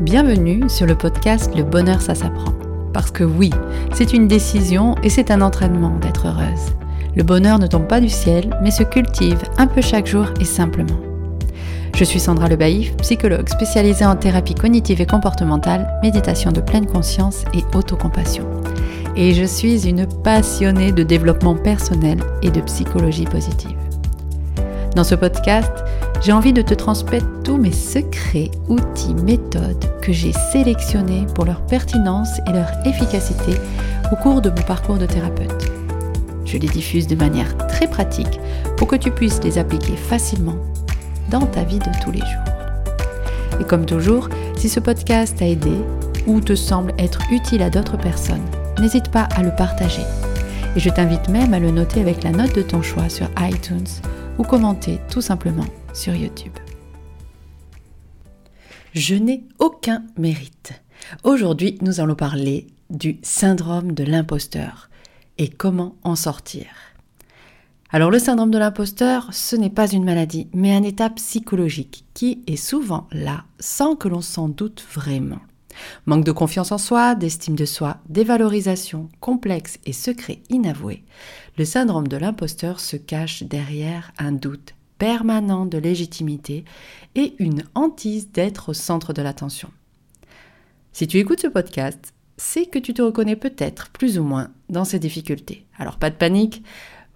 Bienvenue sur le podcast Le bonheur ça s'apprend. Parce que oui, c'est une décision et c'est un entraînement d'être heureuse. Le bonheur ne tombe pas du ciel, mais se cultive un peu chaque jour et simplement. Je suis Sandra Lebaïf, psychologue spécialisée en thérapie cognitive et comportementale, méditation de pleine conscience et autocompassion. Et je suis une passionnée de développement personnel et de psychologie positive. Dans ce podcast, j'ai envie de te transmettre tous mes secrets, outils, méthodes que j'ai sélectionnés pour leur pertinence et leur efficacité au cours de mon parcours de thérapeute. Je les diffuse de manière très pratique pour que tu puisses les appliquer facilement dans ta vie de tous les jours. Et comme toujours, si ce podcast t'a aidé ou te semble être utile à d'autres personnes, n'hésite pas à le partager. Et je t'invite même à le noter avec la note de ton choix sur iTunes ou commenter tout simplement sur YouTube. Je n'ai aucun mérite. Aujourd'hui, nous allons parler du syndrome de l'imposteur et comment en sortir. Alors le syndrome de l'imposteur, ce n'est pas une maladie, mais un état psychologique qui est souvent là sans que l'on s'en doute vraiment. Manque de confiance en soi, d'estime de soi, dévalorisation, complexe et secret inavoué, le syndrome de l'imposteur se cache derrière un doute permanent de légitimité et une hantise d'être au centre de l'attention. Si tu écoutes ce podcast, c'est que tu te reconnais peut-être plus ou moins dans ces difficultés. Alors pas de panique,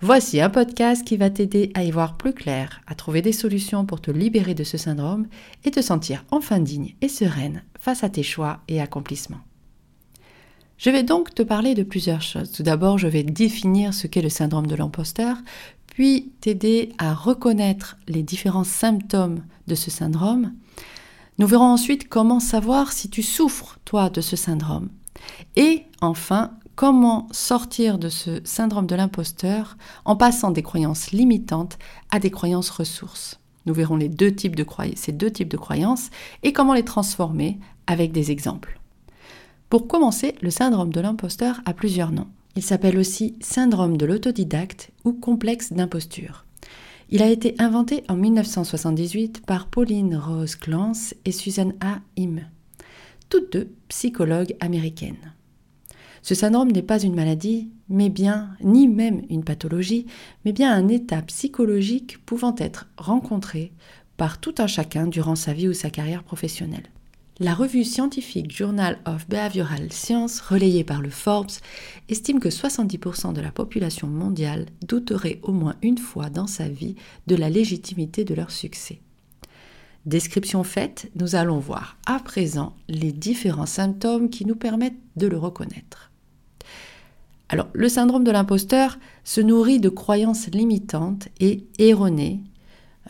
voici un podcast qui va t'aider à y voir plus clair, à trouver des solutions pour te libérer de ce syndrome et te sentir enfin digne et sereine face à tes choix et accomplissements. Je vais donc te parler de plusieurs choses. Tout d'abord, je vais définir ce qu'est le syndrome de l'imposteur, puis t'aider à reconnaître les différents symptômes de ce syndrome. Nous verrons ensuite comment savoir si tu souffres, toi, de ce syndrome. Et enfin, comment sortir de ce syndrome de l'imposteur en passant des croyances limitantes à des croyances ressources. Nous verrons les deux types de ces deux types de croyances et comment les transformer avec des exemples. Pour commencer, le syndrome de l'imposteur a plusieurs noms. Il s'appelle aussi syndrome de l'autodidacte ou complexe d'imposture. Il a été inventé en 1978 par Pauline Rose Clance et Susan A. Im, toutes deux psychologues américaines. Ce syndrome n'est pas une maladie, mais bien, ni même une pathologie, mais bien un état psychologique pouvant être rencontré par tout un chacun durant sa vie ou sa carrière professionnelle. La revue scientifique Journal of Behavioral Science, relayée par le Forbes, estime que 70% de la population mondiale douterait au moins une fois dans sa vie de la légitimité de leur succès. Description faite, nous allons voir à présent les différents symptômes qui nous permettent de le reconnaître. Alors, le syndrome de l'imposteur se nourrit de croyances limitantes et erronées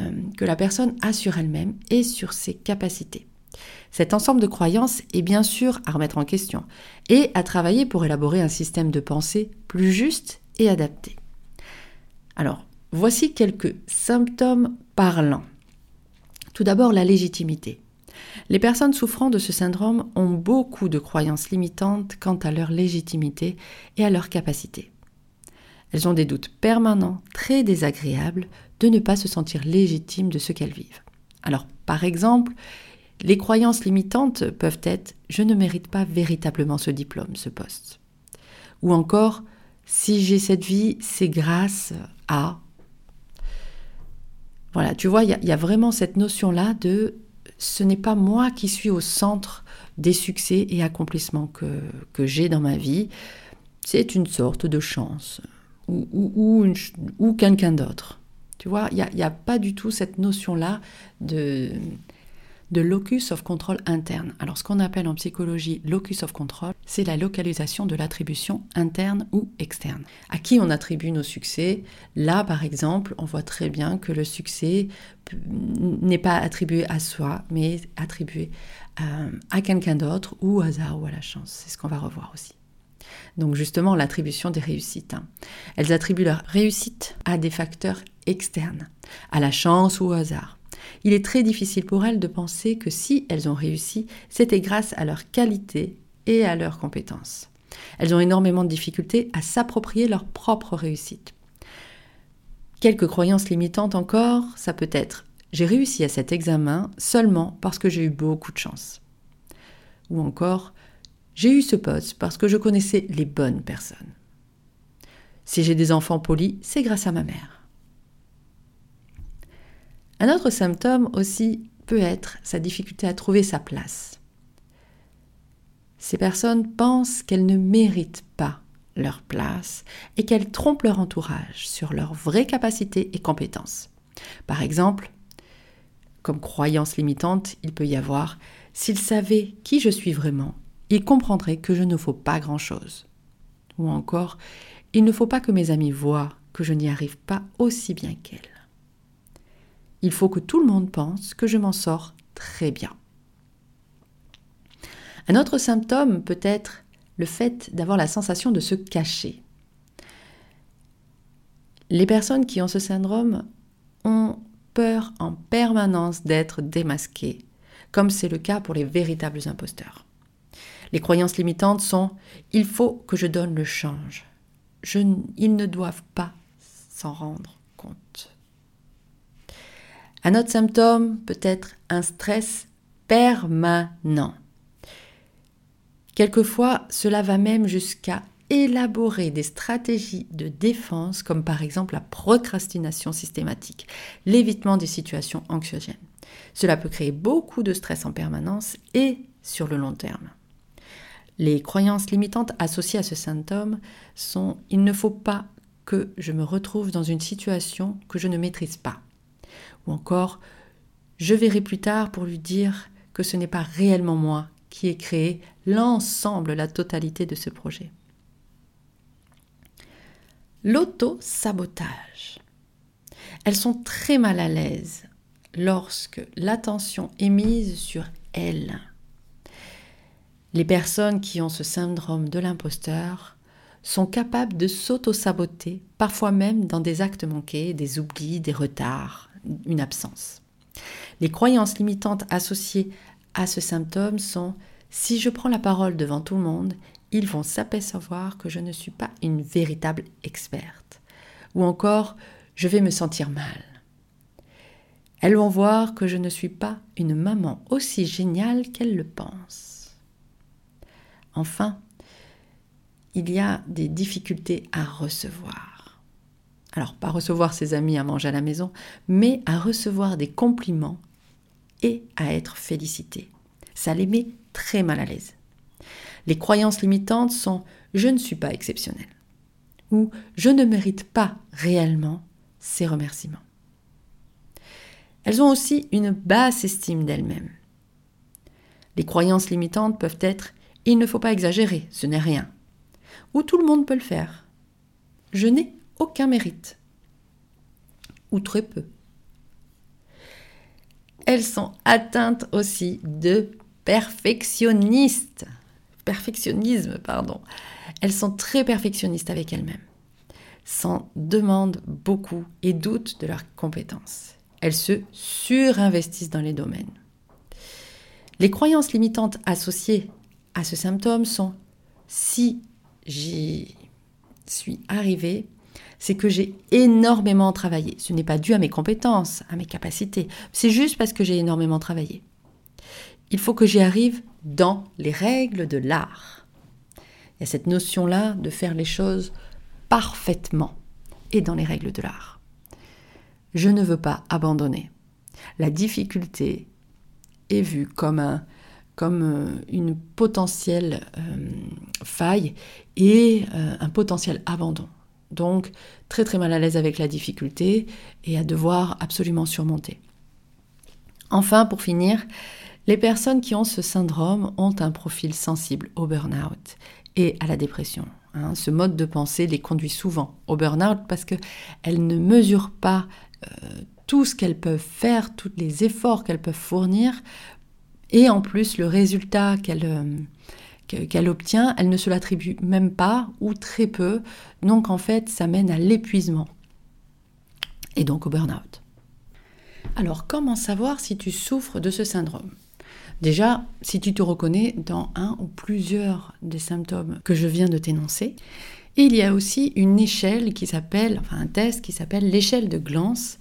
euh, que la personne a sur elle-même et sur ses capacités. Cet ensemble de croyances est bien sûr à remettre en question et à travailler pour élaborer un système de pensée plus juste et adapté. Alors, voici quelques symptômes parlants. Tout d'abord, la légitimité. Les personnes souffrant de ce syndrome ont beaucoup de croyances limitantes quant à leur légitimité et à leur capacité. Elles ont des doutes permanents, très désagréables, de ne pas se sentir légitimes de ce qu'elles vivent. Alors, par exemple, les croyances limitantes peuvent être je ne mérite pas véritablement ce diplôme, ce poste. Ou encore si j'ai cette vie, c'est grâce à. Voilà, tu vois, il y, a vraiment cette notion-là de ce n'est pas moi qui suis au centre des succès et accomplissements que, que j'ai dans ma vie, c'est une sorte de chance ou, ou, ou, quelqu'un d'autre. Tu vois, il n'y a, a, pas du tout cette notion-là de de locus of control interne. Alors ce qu'on appelle en psychologie locus of control, c'est la localisation de l'attribution interne ou externe. À qui on attribue nos succès? Là par exemple, on voit très bien que le succès n'est pas attribué à soi, mais attribué euh, à, quelqu'un d'autre ou au hasard ou à la chance. C'est ce qu'on va revoir aussi. Donc justement l'attribution des réussites. Hein. Elles attribuent leur réussite à des facteurs externes, à la chance ou au hasard il est très difficile pour elles de penser que si elles ont réussi, c'était grâce à leur qualité et à leurs compétences. Elles ont énormément de difficultés à s'approprier leur propre réussite. Quelques croyances limitantes encore, ça peut être j'ai réussi à cet examen seulement parce que j'ai eu beaucoup de chance. Ou encore, j'ai eu ce poste parce que je connaissais les bonnes personnes. Si j'ai des enfants polis, c'est grâce à ma mère. Un autre symptôme aussi peut être sa difficulté à trouver sa place. Ces personnes pensent qu'elles ne méritent pas leur place et qu'elles trompent leur entourage sur leurs vraies capacités et compétences. Par exemple, comme croyance limitante, il peut y avoir s'ils savaient qui je suis vraiment, ils comprendraient que je ne faut pas grand-chose. Ou encore, il ne faut pas que mes amis voient que je n'y arrive pas aussi bien qu'elles. Il faut que tout le monde pense que je m'en sors très bien. Un autre symptôme peut être le fait d'avoir la sensation de se cacher. Les personnes qui ont ce syndrome ont peur en permanence d'être démasquées, comme c'est le cas pour les véritables imposteurs. Les croyances limitantes sont ⁇ il faut que je donne le change Ils ne doivent pas s'en rendre compte. Un autre symptôme peut être un stress permanent. Quelquefois, cela va même jusqu'à élaborer des stratégies de défense comme par exemple la procrastination systématique, l'évitement des situations anxiogènes. Cela peut créer beaucoup de stress en permanence et sur le long terme. Les croyances limitantes associées à ce symptôme sont ⁇ il ne faut pas que je me retrouve dans une situation que je ne maîtrise pas ⁇ ou encore ⁇ je verrai plus tard pour lui dire que ce n'est pas réellement moi qui ai créé l'ensemble, la totalité de ce projet. L'auto-sabotage. Elles sont très mal à l'aise lorsque l'attention est mise sur elles. Les personnes qui ont ce syndrome de l'imposteur sont capables de s'auto-saboter, parfois même dans des actes manqués, des oublis, des retards, une absence. Les croyances limitantes associées à ce symptôme sont si je prends la parole devant tout le monde, ils vont s'apercevoir que je ne suis pas une véritable experte. Ou encore, je vais me sentir mal. Elles vont voir que je ne suis pas une maman aussi géniale qu'elles le pensent. Enfin, il y a des difficultés à recevoir. Alors, pas recevoir ses amis à manger à la maison, mais à recevoir des compliments et à être félicité. Ça les met très mal à l'aise. Les croyances limitantes sont je ne suis pas exceptionnel ou je ne mérite pas réellement ces remerciements. Elles ont aussi une basse estime d'elles-mêmes. Les croyances limitantes peuvent être il ne faut pas exagérer, ce n'est rien. Ou tout le monde peut le faire. Je n'ai aucun mérite. Ou très peu. Elles sont atteintes aussi de perfectionnistes perfectionnisme, pardon. Elles sont très perfectionnistes avec elles-mêmes, s'en demandent beaucoup et doutent de leurs compétences. Elles se surinvestissent dans les domaines. Les croyances limitantes associées à ce symptôme sont si j'y suis arrivée, c'est que j'ai énormément travaillé. Ce n'est pas dû à mes compétences, à mes capacités. C'est juste parce que j'ai énormément travaillé. Il faut que j'y arrive dans les règles de l'art. Il y a cette notion-là de faire les choses parfaitement et dans les règles de l'art. Je ne veux pas abandonner. La difficulté est vue comme, euh, une potentielle euh, faille et euh, un potentiel abandon. Donc très très mal à l'aise avec la difficulté et à devoir absolument surmonter. Enfin, pour finir, les personnes qui ont ce syndrome ont un profil sensible au burn-out et à la dépression. Hein. Ce mode de pensée les conduit souvent au burn-out parce qu'elles ne mesurent pas euh, tout ce qu'elles peuvent faire, tous les efforts qu'elles peuvent fournir, et en plus le résultat qu'elles euh, qu'elle obtient, elle ne se l'attribue même pas ou très peu. Donc en fait, ça mène à l'épuisement et donc au burn-out. Alors comment savoir si tu souffres de ce syndrome? Déjà, si tu te reconnais dans un ou plusieurs des symptômes que je viens de t'énoncer, il y a aussi une échelle qui s'appelle, enfin un test qui s'appelle l'échelle de Glance.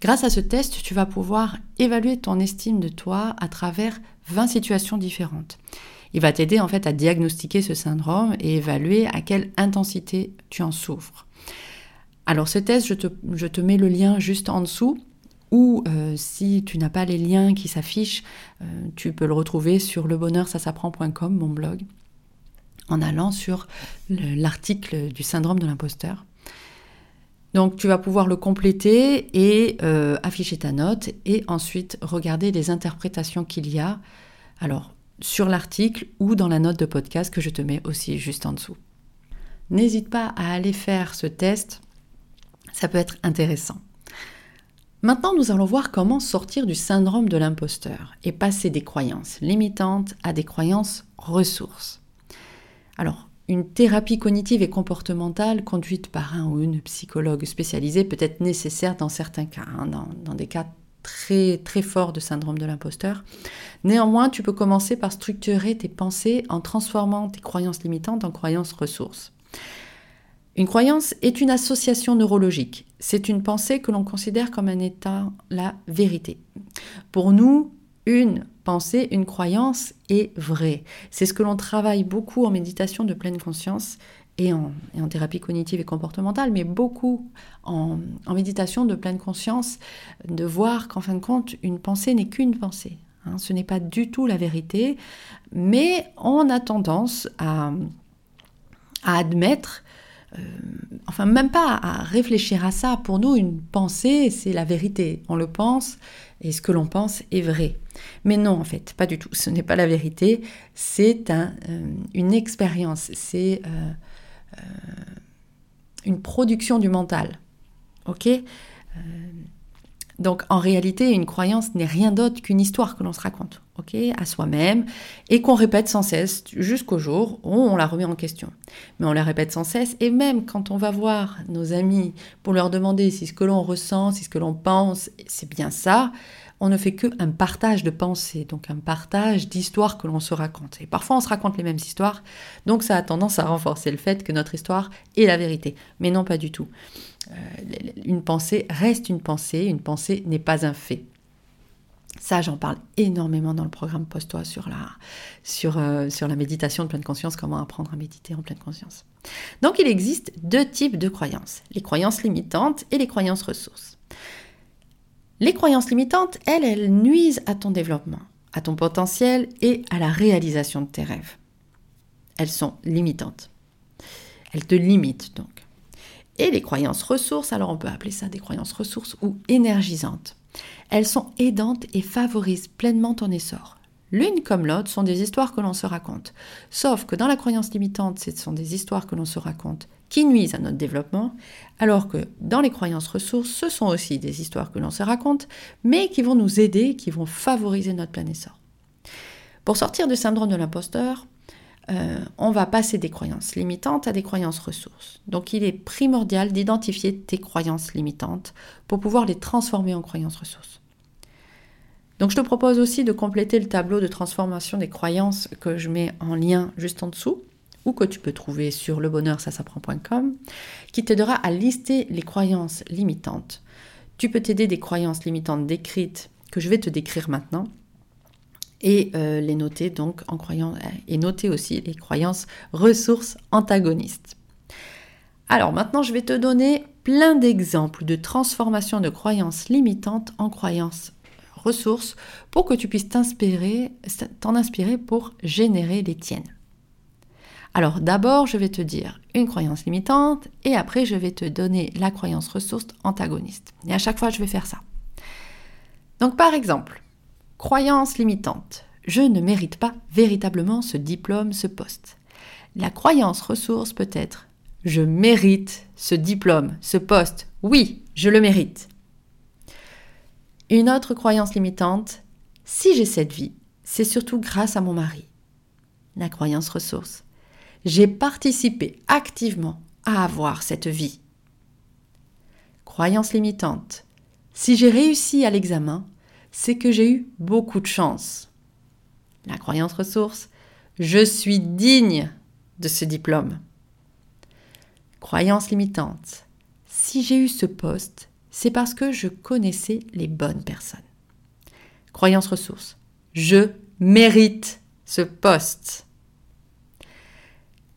Grâce à ce test, tu vas pouvoir évaluer ton estime de toi à travers 20 situations différentes. Il va t'aider en fait à diagnostiquer ce syndrome et évaluer à quelle intensité tu en souffres. Alors ce test, je te, mets le lien juste en dessous ou euh, si tu n'as pas les liens qui s'affichent, euh, tu peux le retrouver sur lebonheursasapprend.com, mon blog, en allant sur l'article du syndrome de l'imposteur. Donc tu vas pouvoir le compléter et euh, afficher ta note et ensuite regarder les interprétations qu'il y a. Alors sur l'article ou dans la note de podcast que je te mets aussi juste en dessous. N'hésite pas à aller faire ce test, ça peut être intéressant. Maintenant, nous allons voir comment sortir du syndrome de l'imposteur et passer des croyances limitantes à des croyances ressources. Alors, une thérapie cognitive et comportementale conduite par un ou une psychologue spécialisée peut être nécessaire dans certains cas, hein, dans, des cas très très forts de syndrome de l'imposteur. Néanmoins, tu peux commencer par structurer tes pensées en transformant tes croyances limitantes en croyances ressources. Une croyance est une association neurologique. C'est une pensée que l'on considère comme un état, la vérité. Pour nous, une pensée, une croyance est vraie. C'est ce que l'on travaille beaucoup en méditation de pleine conscience et en, thérapie cognitive et comportementale, mais beaucoup en, méditation de pleine conscience, de voir qu'en fin de compte, une pensée n'est qu'une pensée. Hein. ce n'est pas du tout la vérité, mais on a tendance à, admettre euh, enfin même pas à réfléchir à ça. Pour nous, une pensée, c'est la vérité. On le pense et ce que l'on pense est vrai. Mais non, en fait, pas du tout. Ce n'est pas la vérité, c'est euh, une expérience, c'est euh, une production du mental. Ok? Donc en réalité, une croyance n'est rien d'autre qu'une histoire que l'on se raconte, ok, à soi-même, et qu'on répète sans cesse jusqu'au jour où on la remet en question. Mais on la répète sans cesse, et même quand on va voir nos amis pour leur demander si ce que l'on ressent, si ce que l'on pense, c'est bien ça, on ne fait qu'un partage de pensées, donc un partage d'histoires que l'on se raconte. Et parfois on se raconte les mêmes histoires, donc ça a tendance à renforcer le fait que notre histoire est la vérité. Mais non, pas du tout. Euh, une pensée reste une pensée, une pensée n'est pas un fait. Ça, j'en parle énormément dans le programme Post-toi sur la, euh, sur la méditation de pleine conscience, comment apprendre à méditer en pleine conscience. Donc, il existe deux types de croyances, les croyances limitantes et les croyances ressources. Les croyances limitantes, elles, elles nuisent à ton développement, à ton potentiel et à la réalisation de tes rêves. Elles sont limitantes. Elles te limitent donc. Et les croyances ressources, alors on peut appeler ça des croyances ressources ou énergisantes. Elles sont aidantes et favorisent pleinement ton essor. L'une comme l'autre sont des histoires que l'on se raconte. Sauf que dans la croyance limitante, ce sont des histoires que l'on se raconte qui nuisent à notre développement, alors que dans les croyances ressources, ce sont aussi des histoires que l'on se raconte, mais qui vont nous aider, qui vont favoriser notre plein essor. Pour sortir du syndrome de l'imposteur, euh, on va passer des croyances limitantes à des croyances ressources. Donc il est primordial d'identifier tes croyances limitantes pour pouvoir les transformer en croyances ressources. Donc je te propose aussi de compléter le tableau de transformation des croyances que je mets en lien juste en dessous ou que tu peux trouver sur lebonheursasapprend.com qui t'aidera à lister les croyances limitantes. Tu peux t'aider des croyances limitantes décrites que je vais te décrire maintenant et euh, les noter donc en croyant et noter aussi les croyances ressources antagonistes. Alors maintenant, je vais te donner plein d'exemples de transformation de croyances limitantes en croyances ressources pour que tu puisses t'inspirer, t'en inspirer pour générer les tiennes. Alors d'abord, je vais te dire une croyance limitante et après, je vais te donner la croyance ressource antagoniste. Et à chaque fois, je vais faire ça. Donc par exemple, Croyance limitante. Je ne mérite pas véritablement ce diplôme, ce poste. La croyance ressource peut être je mérite ce diplôme, ce poste. Oui, je le mérite. Une autre croyance limitante, si j'ai cette vie, c'est surtout grâce à mon mari. La croyance ressource. J'ai participé activement à avoir cette vie. Croyance limitante. Si j'ai réussi à l'examen, c'est que j'ai eu beaucoup de chance. La croyance ressource, je suis digne de ce diplôme. Croyance limitante, si j'ai eu ce poste, c'est parce que je connaissais les bonnes personnes. Croyance ressource, je mérite ce poste.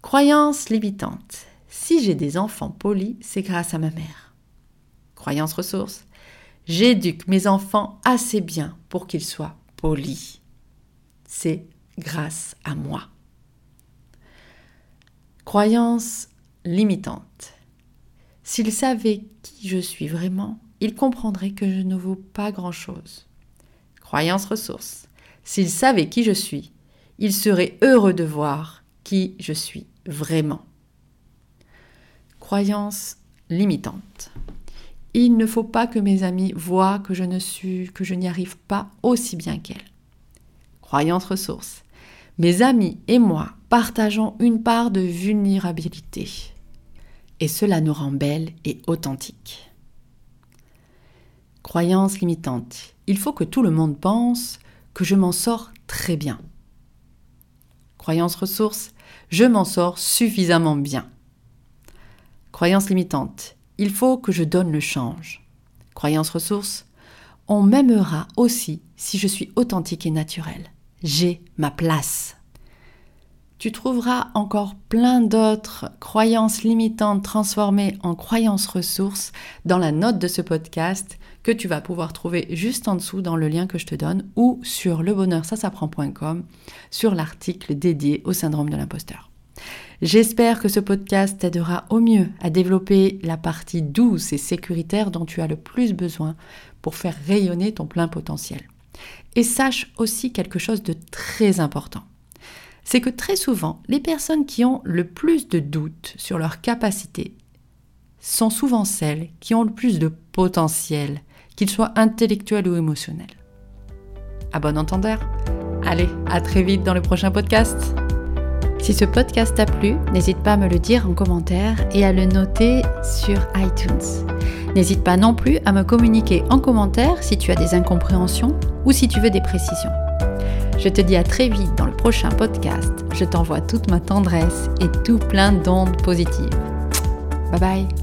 Croyance limitante. Si j'ai des enfants polis, c'est grâce à ma mère. Croyance ressource. J'éduque mes enfants assez bien pour qu'ils soient polis. C'est grâce à moi. Croyance limitante. S'ils savaient qui je suis vraiment, ils comprendraient que je ne vaux pas grand-chose. Croyance ressource. S'ils savaient qui je suis, ils seraient heureux de voir qui je suis vraiment. Croyance limitante. Il ne faut pas que mes amis voient que je ne suis, que je n'y arrive pas aussi bien qu'elles. Croyance ressource. Mes amis et moi partageons une part de vulnérabilité. Et cela nous rend belles et authentiques. Croyance limitante. Il faut que tout le monde pense que je m'en sors très bien. Croyance ressource. Je m'en sors suffisamment bien. Croyance limitante. Il faut que je donne le change. Croyance ressource. On m'aimera aussi si je suis authentique et naturelle. J'ai ma place. Tu trouveras encore plein d'autres croyances limitantes transformées en croyances ressources dans la note de ce podcast que tu vas pouvoir trouver juste en dessous dans le lien que je te donne ou sur lebonheursasapprend.com sur l'article dédié au syndrome de l'imposteur. J'espère que ce podcast t'aidera au mieux à développer la partie douce et sécuritaire dont tu as le plus besoin pour faire rayonner ton plein potentiel. Et sache aussi quelque chose de très important. C'est que très souvent, les personnes qui ont le plus de doutes sur leur capacité sont souvent celles qui ont le plus de potentiel, qu'il soit intellectuel ou émotionnel. À bon entendeur Allez, à très vite dans le prochain podcast si ce podcast t'a plu, n'hésite pas à me le dire en commentaire et à le noter sur iTunes. N'hésite pas non plus à me communiquer en commentaire si tu as des incompréhensions ou si tu veux des précisions. Je te dis à très vite dans le prochain podcast. Je t'envoie toute ma tendresse et tout plein d'ondes positives. Bye bye